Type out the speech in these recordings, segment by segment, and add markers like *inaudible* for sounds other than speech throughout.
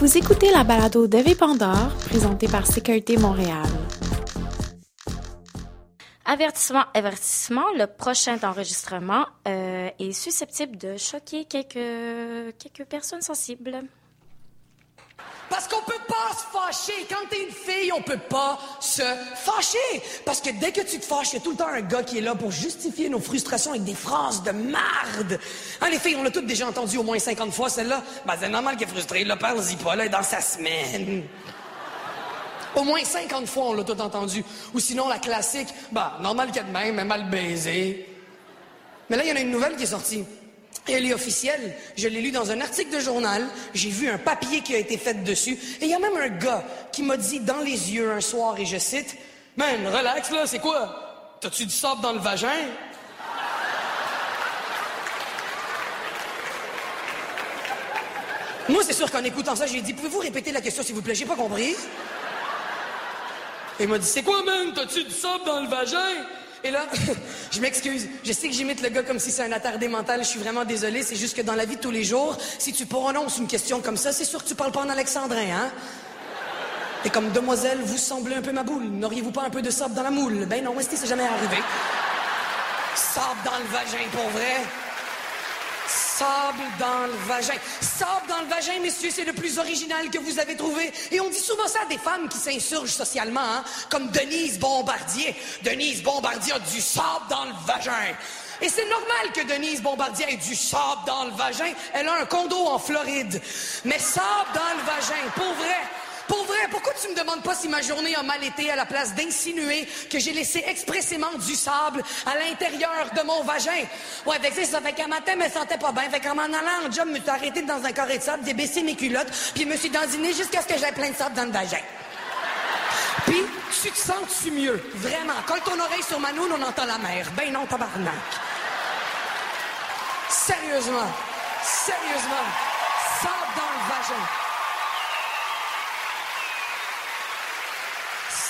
Vous écoutez la balado de Pandore, présentée par Sécurité Montréal. Avertissement, avertissement, le prochain enregistrement euh, est susceptible de choquer quelques, quelques personnes sensibles. Parce qu'on peut pas se fâcher. Quand t'es une fille, on peut pas se fâcher. Parce que dès que tu te fâches, il y a tout le temps un gars qui est là pour justifier nos frustrations avec des phrases de marde. Hein, les filles, on l'a toutes déjà entendu au moins 50 fois, celle-là. Ben, c'est normal qu'elle est frustrée. Là, parle-y pas, là, dans sa semaine. Au moins 50 fois, on l'a tout entendu. Ou sinon, la classique, bah, normal a de même, mais mal baisé. Mais là, il y en a une nouvelle qui est sortie. Elle est officielle. Je l'ai lu dans un article de journal. J'ai vu un papier qui a été fait dessus. Et il y a même un gars qui m'a dit dans les yeux un soir, et je cite, Man, relax là, c'est quoi? T'as-tu du sable dans le vagin? Moi, c'est sûr qu'en écoutant ça, j'ai dit, pouvez-vous répéter la question, s'il vous plaît? J'ai pas compris. Et il m'a dit, c'est quoi, man? T'as-tu du sable dans le vagin? Et là, *laughs* je m'excuse. Je sais que j'imite le gars comme si c'est un attardé mental. Je suis vraiment désolé. C'est juste que dans la vie de tous les jours, si tu prononces une question comme ça, c'est sûr que tu parles pas en alexandrin, hein? T'es comme, demoiselle, vous semblez un peu ma boule. N'auriez-vous pas un peu de sable dans la moule? Ben non, est-ce c'est jamais arrivé? Sable dans le vagin, pour vrai? Sable dans le vagin. Sable dans le vagin, messieurs, c'est le plus original que vous avez trouvé. Et on dit souvent ça à des femmes qui s'insurgent socialement, hein, comme Denise Bombardier. Denise Bombardier a du sable dans le vagin. Et c'est normal que Denise Bombardier ait du sable dans le vagin. Elle a un condo en Floride. Mais sable dans le vagin, pour vrai. Pour vrai, pourquoi tu me demandes pas si ma journée a mal été à la place d'insinuer que j'ai laissé expressément du sable à l'intérieur de mon vagin? Ouais, fait que ça fait qu'un matin, je me sentais pas bien. Fait qu'en m'en allant en job, je me suis arrêté dans un carré de sable, j'ai baissé mes culottes, puis je me suis dandiné jusqu'à ce que j'aie plein de sable dans le vagin. Puis, tu te sens-tu mieux? Vraiment. Quand ton oreille sur ma on entend la mer. Ben non, tabarnak. Sérieusement. Sérieusement. Sable dans le vagin.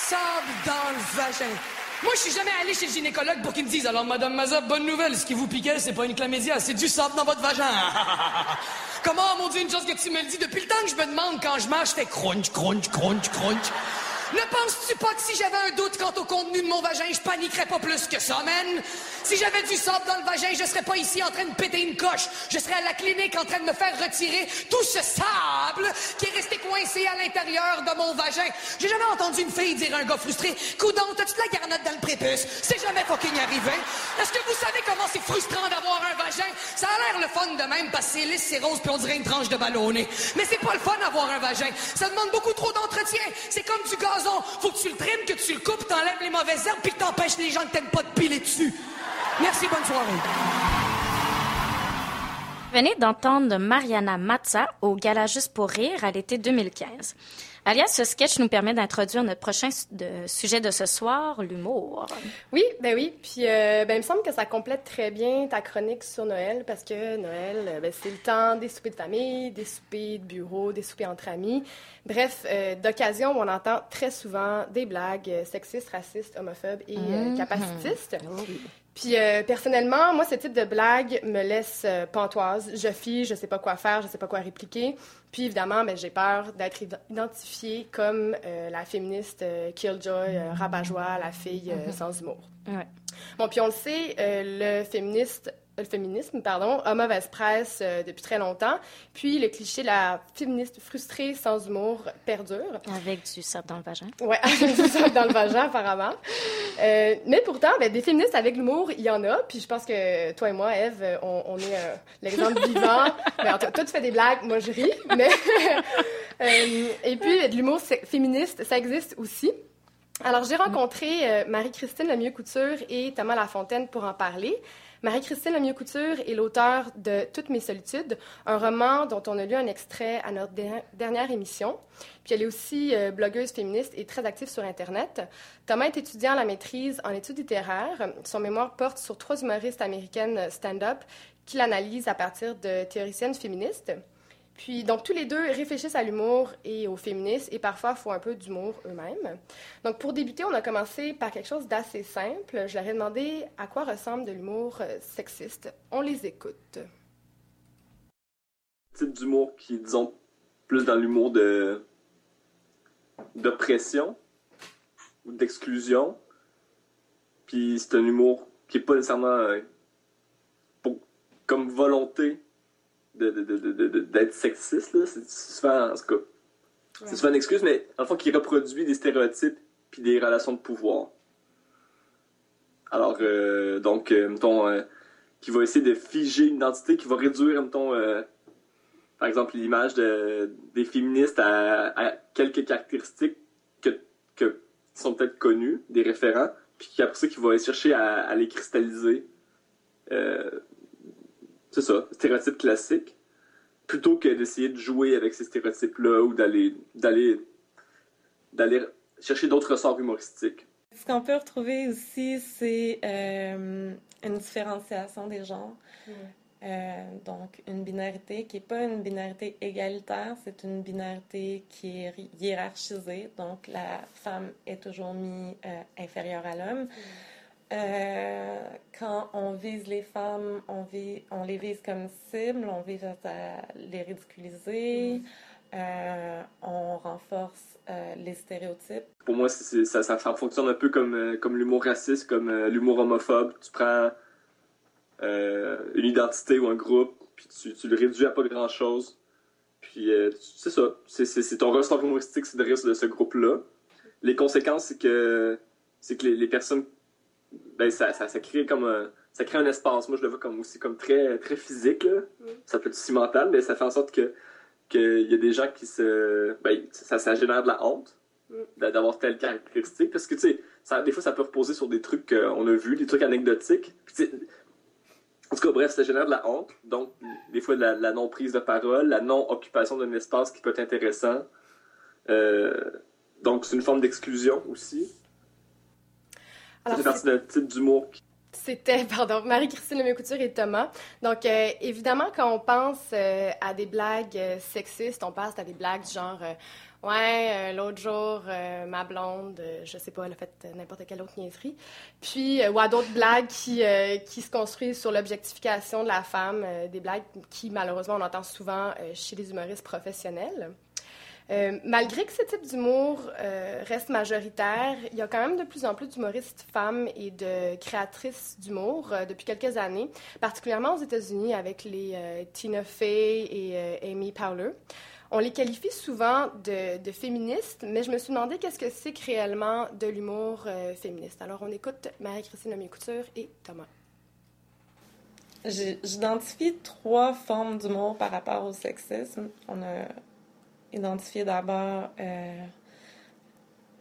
Sable dans le vagin. Moi, je suis jamais allé chez le gynécologue pour qu'il me dise Alors, Madame Maza, bonne nouvelle, ce qui vous piquait, c'est pas une chlamydia, c'est du sable dans votre vagin. *laughs* Comment, mon Dieu, une chose que tu me le dis depuis le temps que je me demande quand je marche, je fais crunch, crunch, crunch, crunch. Ne penses-tu pas que si j'avais un doute quant au contenu de mon vagin, je paniquerais pas plus que ça, man? Si j'avais du sable dans le vagin, je serais pas ici en train de péter une coche. Je serais à la clinique en train de me faire retirer tout ce sable qui est resté coincé à l'intérieur de mon vagin. J'ai jamais entendu une fille dire à un gars frustré, Coudon, t'as-tu de la garnotte dans le prépuce? C'est jamais fucking arrivé. Est-ce que vous savez comment c'est frustrant d'avoir un vagin? Ça a l'air le fun de même parce que c'est lisse, c'est rose puis on dirait une tranche de ballonné. Mais c'est pas le fun d'avoir un vagin. Ça demande beaucoup trop d'entretien. C'est comme du gaz faut que tu le trimes, que tu le coupes, t'enlèves les mauvaises herbes, puis que t'empêches les gens que t'aimes pas de piler dessus. Merci, bonne soirée. Venez d'entendre Mariana Matza au Gala pour rire à l'été 2015. Alias, ce sketch nous permet d'introduire notre prochain sujet de ce soir, l'humour. Oui, ben oui. Puis, euh, ben, il me semble que ça complète très bien ta chronique sur Noël parce que Noël, euh, ben, c'est le temps des soupers de famille, des soupers de bureau, des soupers entre amis. Bref, euh, d'occasion où on entend très souvent des blagues sexistes, racistes, homophobes et mmh. capacitistes. Oh puis personnellement, moi, ce type de blague me laisse pantoise. Je fie, je sais pas quoi faire, je sais pas quoi répliquer. Puis évidemment, ben, j'ai peur d'être identifiée comme euh, la féministe euh, killjoy, euh, rabat-joie, la fille mm-hmm. sans humour. Ouais. Bon, puis on le sait, le féministe le féminisme, pardon, a mauvaise presse depuis très longtemps. Puis le cliché de la féministe frustrée sans humour perdure. Avec du sable dans le vagin. Oui, *laughs* avec du sable dans le vagin, apparemment. Mais pourtant, ben, des féministes avec l'humour, il y en a. Puis je pense que toi et moi, Eve, on, est l'exemple vivant. *laughs* Ben, toi, tu fais des blagues, moi je ris. *laughs* Mais euh, et puis, de l'humour féministe, ça existe aussi. Alors, j'ai rencontré euh, Marie-Christine Lemieux-Couture et Thomas Lafontaine pour en parler. Marie-Christine Lemieux-Couture est l'auteur de Toutes mes solitudes, un roman dont on a lu un extrait à notre dernière émission. Puis elle est aussi euh, blogueuse féministe et très active sur Internet. Thomas est étudiant à la maîtrise en études littéraires. Son mémoire porte sur trois humoristes américaines stand-up qu'il analyse à partir de théoriciennes féministes. Puis, donc, tous les deux réfléchissent à l'humour et au féminisme et parfois font un peu d'humour eux-mêmes. Donc, pour débuter, on a commencé par quelque chose d'assez simple. Je leur ai demandé à quoi ressemble de l'humour euh, sexiste. On les écoute. Type d'humour qui, disons, plus dans l'humour de d'oppression ou d'exclusion. Puis c'est un humour qui est pas nécessairement euh, pour- comme volonté de- de- d'être sexiste. là. C'est souvent, en tout cas, c'est souvent une excuse, mais le fond, qui reproduit des stéréotypes puis des relations de pouvoir. Alors, euh, donc, euh, mettons, euh, qui va essayer de figer une identité, qui va réduire, mettons, euh, par exemple, l'image de, des féministes à, à quelques caractéristiques que, que qui sont peut-être connues, des référents, puis qui après ça, qui va aller chercher à, à les cristalliser. C'est ça, stéréotypes classiques, plutôt que d'essayer de jouer avec ces stéréotypes-là ou d'aller d'aller d'aller chercher d'autres ressorts humoristiques. Ce qu'on peut retrouver aussi, c'est euh, une différenciation des genres. Euh, donc, une binarité qui n'est pas une binarité égalitaire, c'est une binarité qui est hi- hiérarchisée. Donc, la femme est toujours mise euh, inférieure à l'homme. Euh, quand on vise les femmes, on, les vise comme cible, on vise à les ridiculiser, euh, on renforce euh, les stéréotypes. Pour moi, ça, ça, fonctionne un peu comme, l'humour raciste, comme l'humour homophobe. Tu prends une identité ou un groupe, puis tu, le réduis à pas grand-chose. Puis c'est ça. C'est- ton ressort humoristique, c'est de rire de ce groupe-là. Les conséquences, c'est que c'est que les personnes, ben ça, ça, ça crée comme un, ça crée un espace. Moi, je le vois comme aussi comme très très physique. Là. Ça peut être aussi mental, mais ça fait en sorte que qu'il y a des gens qui se, ben ça, ça génère de la honte d'a- d'avoir telle caractéristique parce que tu sais ça- des fois ça peut reposer sur des trucs qu'on a vus des trucs anecdotiques Puis, en tout cas bref ça génère de la honte donc des fois de la, la non prise de parole la non occupation d'un espace qui peut être intéressant Euh, donc c'est une forme d'exclusion aussi fait partie d'un type d'humour C'était, pardon, Marie-Christine Lemay-Couture et Thomas. Donc, euh, évidemment, quand on pense euh, à des blagues euh, sexistes, on pense à des blagues du genre euh, Ouais, euh, l'autre jour, euh, ma blonde, euh, je sais pas, elle a fait euh, n'importe quelle autre niaiserie. Puis, euh, ou à d'autres blagues qui, euh, qui se construisent sur l'objectification de la femme, euh, des blagues qui, malheureusement, on entend souvent euh, chez les humoristes professionnels. Euh, malgré que ce type d'humour euh, reste majoritaire, il y a quand même de plus en plus d'humoristes femmes et de créatrices d'humour euh, depuis quelques années, particulièrement aux États-Unis avec les Tina Fey et Amy Powler. On les qualifie souvent de, féministes, mais je me suis demandé qu'est-ce que c'est que réellement de l'humour féministe. Alors on écoute Marie-Christine Lemay-Couture et Thomas. J'identifie trois formes d'humour par rapport au sexisme. On a identifié d'abord euh,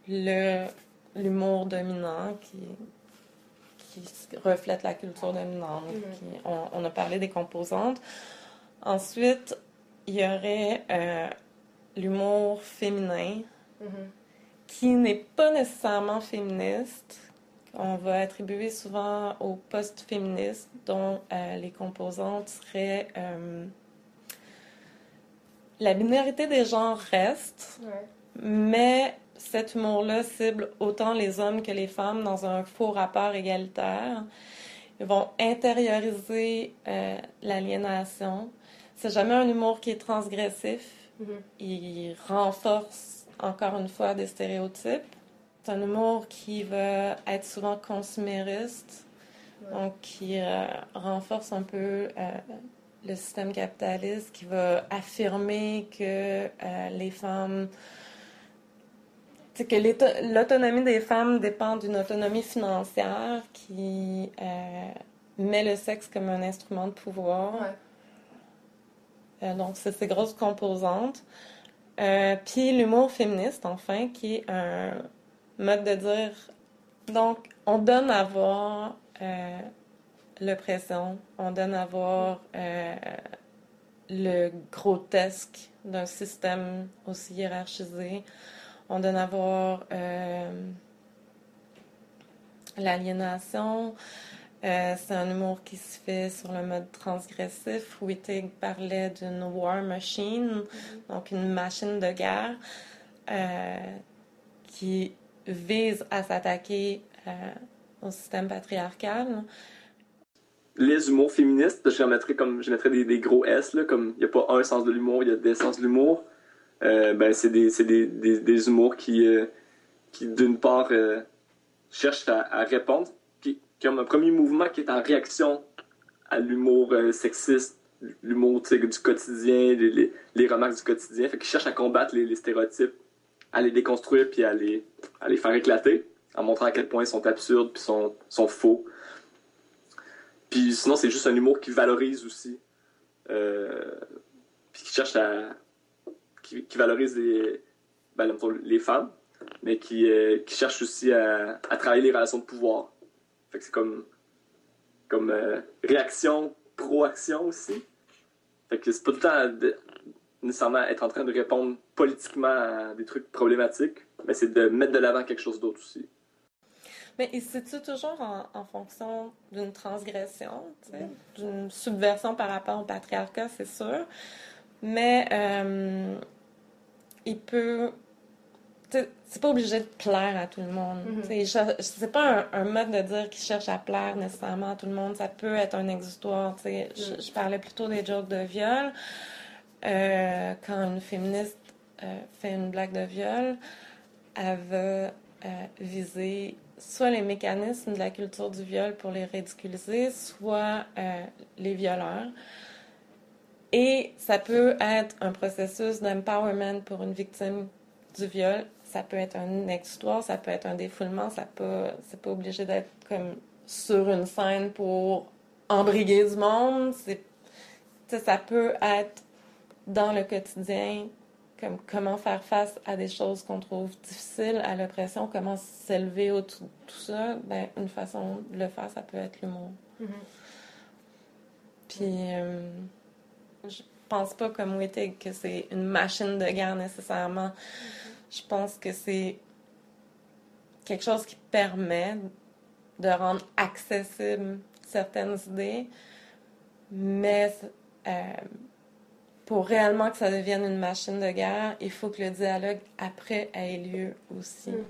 le- l'humour dominant qui, qui reflète la culture dominante. qui- on, on a parlé des composantes. Ensuite, il y aurait euh, l'humour féminin qui n'est pas nécessairement féministe. On va attribuer souvent au post-féministe, dont euh, les composantes seraient la binarité des genres reste, mais cet humour-là cible autant les hommes que les femmes dans un faux rapport égalitaire. Ils vont intérioriser euh, l'aliénation. C'est jamais un humour qui est transgressif. Il renforce encore une fois des stéréotypes. C'est un humour qui va être souvent consumériste, donc qui euh, renforce un peu euh, le système capitaliste, qui va affirmer que euh, les femmes c'est que l'autonomie des femmes dépend d'une autonomie financière qui euh, met le sexe comme un instrument de pouvoir. Euh, donc, c'est ces grosses composantes. Euh, puis l'humour féministe, enfin, qui est un mode de dire. Donc, on donne à voir l'oppression, on donne à voir euh, le grotesque d'un système aussi hiérarchisé, on donne à voir euh, l'aliénation. Euh, c'est un humour qui se fait sur le mode transgressif. Wittig parlait d'une war machine, donc une machine de guerre qui vise à s'attaquer au système patriarcal. Les humours féministes, je mettrais comme je mettrais des, gros S comme il n'y a pas un sens de l'humour, il y a des sens de l'humour. euh, ben, c'est des, des, des, des, humours qui, euh, qui d'une part, euh, cherchent à, à, répondre, qui ont un premier mouvement qui est en réaction à l'humour sexiste, l'humour du quotidien, les, remarques du quotidien, fait qu'ils cherchent à combattre les, les, stéréotypes, à les déconstruire, puis à les, à les faire éclater, en montrant à quel point ils sont absurdes, puis sont, sont faux. Puis sinon, c'est juste un humour qui valorise aussi, puis qui cherche à qui, valorise les, ben, les femmes, mais qui, euh, qui cherche aussi à, à, travailler les relations de pouvoir. Fait que c'est comme, comme euh, réaction, proaction aussi. Fait que c'est pas tout le temps nécessairement être en train de répondre politiquement à des trucs problématiques, mais c'est de mettre de l'avant quelque chose d'autre aussi. Mais c'est-tu toujours en, en fonction d'une transgression, d'une subversion par rapport au patriarcat, c'est sûr. Mais euh, il peut. C'est pas obligé de plaire à tout le monde. Mm-hmm. C'est pas un, mode de dire qu'il cherche à plaire nécessairement à tout le monde. Ça peut être un exutoire. Mm. Je, parlais plutôt des jokes de viol. Euh, quand une féministe euh, fait une blague de viol, elle veut euh, viser soit les mécanismes de la culture du viol pour les ridiculiser, soit les violeurs. Et ça peut être un processus d'empowerment pour une victime du viol. Ça peut être un exutoire, ça peut être un défoulement, ça peut, c'est pas obligé d'être comme sur une scène pour embriguer du monde. Ça peut être dans le quotidien, comme comment faire face à des choses qu'on trouve difficiles, à l'oppression, comment s'élever au-dessus de tout ça. Ben, une façon de le faire, ça peut être l'humour. Mm-hmm. Puis, euh, je pense pas comme Wittig que c'est une machine de guerre nécessairement. Je pense que c'est quelque chose qui permet de rendre accessible certaines idées, mais euh, pour réellement que ça devienne une machine de guerre, il faut que le dialogue après ait lieu aussi. Mm.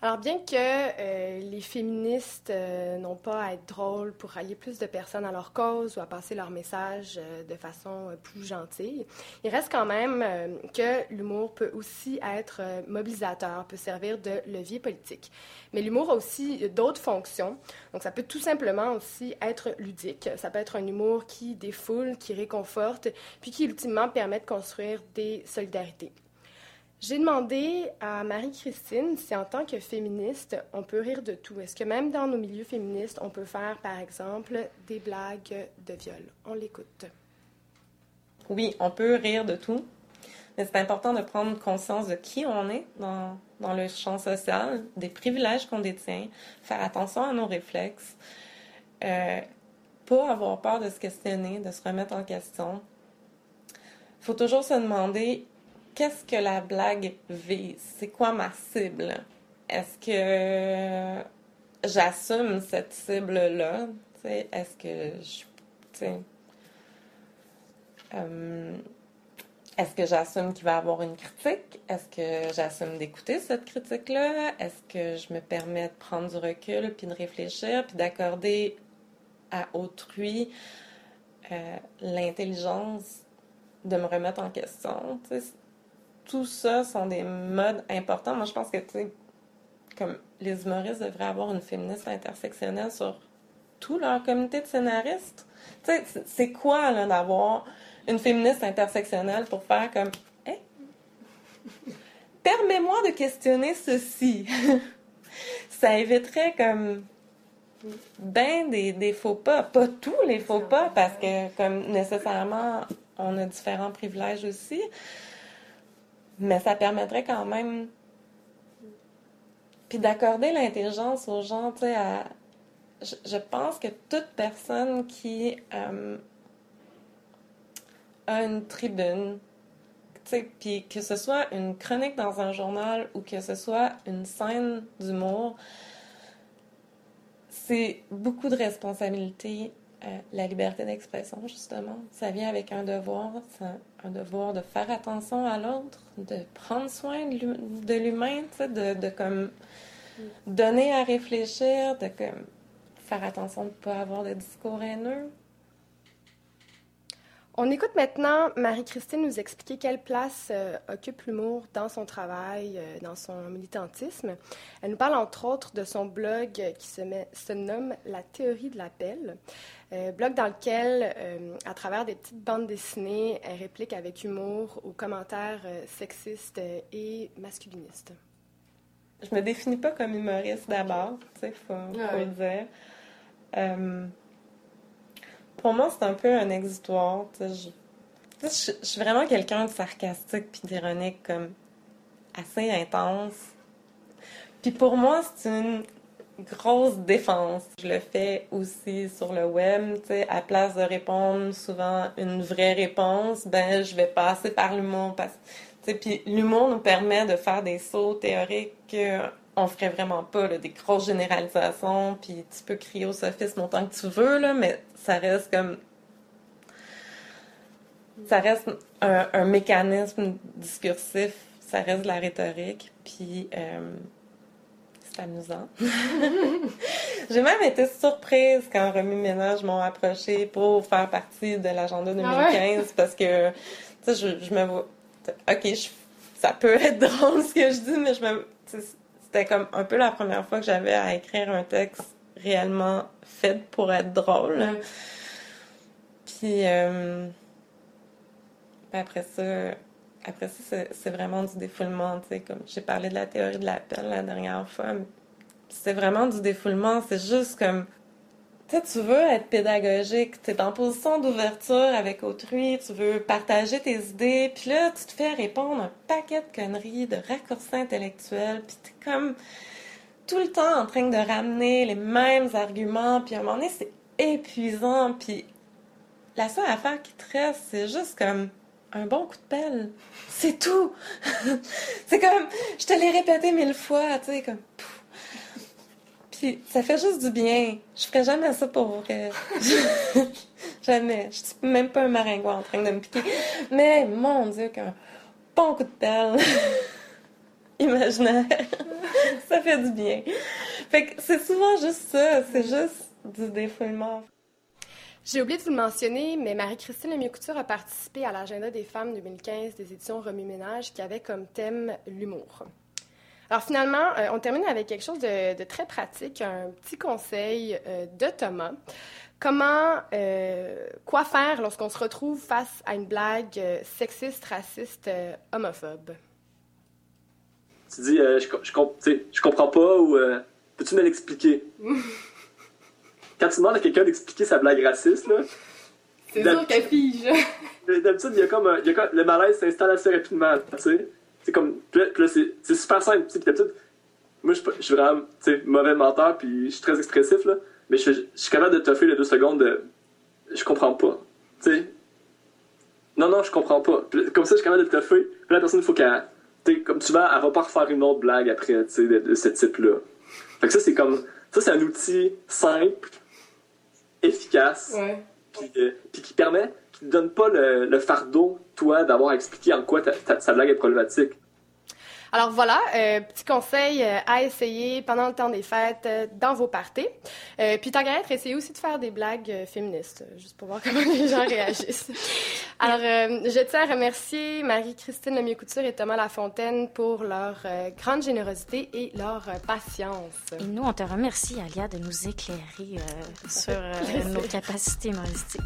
Alors, bien que euh, les féministes euh, n'ont pas à être drôles pour allier plus de personnes à leur cause ou à passer leur message euh, de façon plus gentille, il reste quand même que l'humour peut aussi être mobilisateur, peut servir de levier politique. Mais l'humour a aussi d'autres fonctions. Donc, ça peut tout simplement aussi être ludique. Ça peut être un humour qui défoule, qui réconforte, puis qui ultimement permet de construire des solidarités. J'ai demandé à Marie-Christine si en tant que féministe, on peut rire de tout. Est-ce que même dans nos milieux féministes, on peut faire, par exemple, des blagues de viol? On l'écoute. Oui, on peut rire de tout. Mais c'est important de prendre conscience de qui on est dans, dans le champ social, des privilèges qu'on détient, faire attention à nos réflexes, euh, pas avoir peur de se questionner, de se remettre en question. Il faut toujours se demander qu'est-ce que la blague vise? C'est quoi ma cible? Est-ce que j'assume cette cible-là? Est-ce que je. Euh, est-ce que j'assume qu'il va y avoir une critique? Est-ce que j'assume d'écouter cette critique-là? Est-ce que je me permets de prendre du recul, puis de réfléchir, puis d'accorder à autrui euh, l'intelligence de me remettre en question? Tout ça sont des modes importants. Moi, je pense que, tu sais, comme les humoristes devraient avoir une féministe intersectionnelle sur tout leur comité de scénaristes. Tu sais, c'est quoi, là, d'avoir une féministe intersectionnelle pour faire comme, hey, permets-moi de questionner ceci. *laughs* ça éviterait comme ben des, des, faux pas, pas tous les faux pas, parce que comme nécessairement on a différents privilèges aussi, mais ça permettrait quand même. Puis d'accorder l'intelligence aux gens, tu sais, à... je, pense que toute personne qui euh, a une tribune, tu sais, puis que ce soit une chronique dans un journal ou que ce soit une scène d'humour, c'est beaucoup de responsabilités euh, la liberté d'expression, justement. Ça vient avec un devoir, un devoir de faire attention à l'autre, de prendre soin de l'humain, de, de comme donner à réfléchir, de comme faire attention de ne pas avoir de discours haineux. On écoute maintenant Marie-Christine nous expliquer quelle place euh, occupe l'humour dans son travail, euh, dans son militantisme. Elle nous parle entre autres de son blog qui se, se nomme La théorie de l'appel, euh, blog dans lequel, à travers des petites bandes dessinées, elle réplique avec humour aux commentaires sexistes et masculinistes. Je me définis pas comme humoriste d'abord, faut, faut le dire. Pour moi, c'est un peu un exutoire. Je, suis vraiment quelqu'un de sarcastique puis d'ironique, comme assez intense. Puis pour moi, c'est une grosse défense. Je le fais aussi sur le web, tu sais, à place de répondre souvent une vraie réponse, ben je vais passer par l'humour puis l'humour nous permet de faire des sauts théoriques qu'on ferait vraiment pas, des grosses généralisations, puis tu peux crier au sophisme autant que tu veux, là, mais ça reste comme. Ça reste un, mécanisme discursif, ça reste de la rhétorique, puis euh, c'est amusant. *laughs* J'ai même été surprise quand Remi Ménage m'ont approché pour faire partie de l'agenda 2015 ah parce que, tu sais, je, je, me vois. Ok, ça peut être *laughs* drôle ce que je dis, mais je me. C'était comme un peu la première fois que j'avais à écrire un texte réellement fait pour être drôle. Puis, euh, après ça, après ça, c'est vraiment du défoulement, tu sais, comme j'ai parlé de la théorie de l'appel la dernière fois. C'est vraiment du défoulement, c'est juste comme, sais, tu veux être pédagogique, tu es en position d'ouverture avec autrui, tu veux partager tes idées, puis là, tu te fais répondre un paquet de conneries, de raccourcis intellectuels, puis t'es comme tout le temps en train de ramener les mêmes arguments, puis à un moment donné, c'est épuisant, puis la seule affaire qui te reste, c'est juste comme un bon coup de pelle. C'est tout. *laughs* c'est comme, je te l'ai répété mille fois, tu sais, comme. Ça fait juste du bien. Je ferais jamais ça pour vrai. *laughs* jamais. Je suis même pas un maringouin en train de me piquer. Mais mon Dieu, qu'un bon coup de pelle *laughs* imaginaire, *laughs* ça fait du bien. Fait que c'est souvent juste ça. C'est juste du défoulement. J'ai oublié de vous le mentionner, mais Marie-Christine Lemieux-Couture a participé à l'agenda des femmes 2015 des éditions Remue Ménage qui avait comme thème l'humour. Alors finalement, euh, on termine avec quelque chose de, très pratique, un petit conseil euh, de Thomas. Comment, euh, quoi faire lorsqu'on se retrouve face à une blague sexiste, raciste, homophobe? Tu dis, je, je, je, comprends pas ou peux-tu me l'expliquer? *laughs* quand tu demandes à quelqu'un d'expliquer sa blague raciste, là. C'est sûr qu'elle fige. *laughs* D'habitude, il y a comme, il y a comme le malaise s'installe assez rapidement, tu sais. C'est comme, c'est super simple, tu sais. d'habitude, moi, je suis vraiment, mauvais menteur, puis je suis très expressif, là. Mais je, suis capable de toffer les deux secondes de, je comprends pas, tu. Non, non, je comprends pas. comme ça, je suis capable de toffer. Puis la personne, il faut qu'elle, comme tu vas, elle va pas refaire une autre blague après, tu sais, de, ce type-là. Fait ça, c'est comme, ça, c'est un outil simple efficace, euh, puis, qui permet, qui ne donne pas le, fardeau, toi, d'avoir expliqué en quoi ta blague est problématique. Alors voilà, euh, petit conseil euh, à essayer pendant le temps des fêtes euh, dans vos parties. puis tant qu'à être, essayez aussi de faire des blagues féministes, juste pour voir *laughs* comment les gens réagissent. *laughs* Alors, je tiens à remercier Marie-Christine Lemieux-Couture et Thomas Lafontaine pour leur grande générosité et leur patience. Et nous, on te remercie, Alia, de nous éclairer sur nos capacités humoristiques.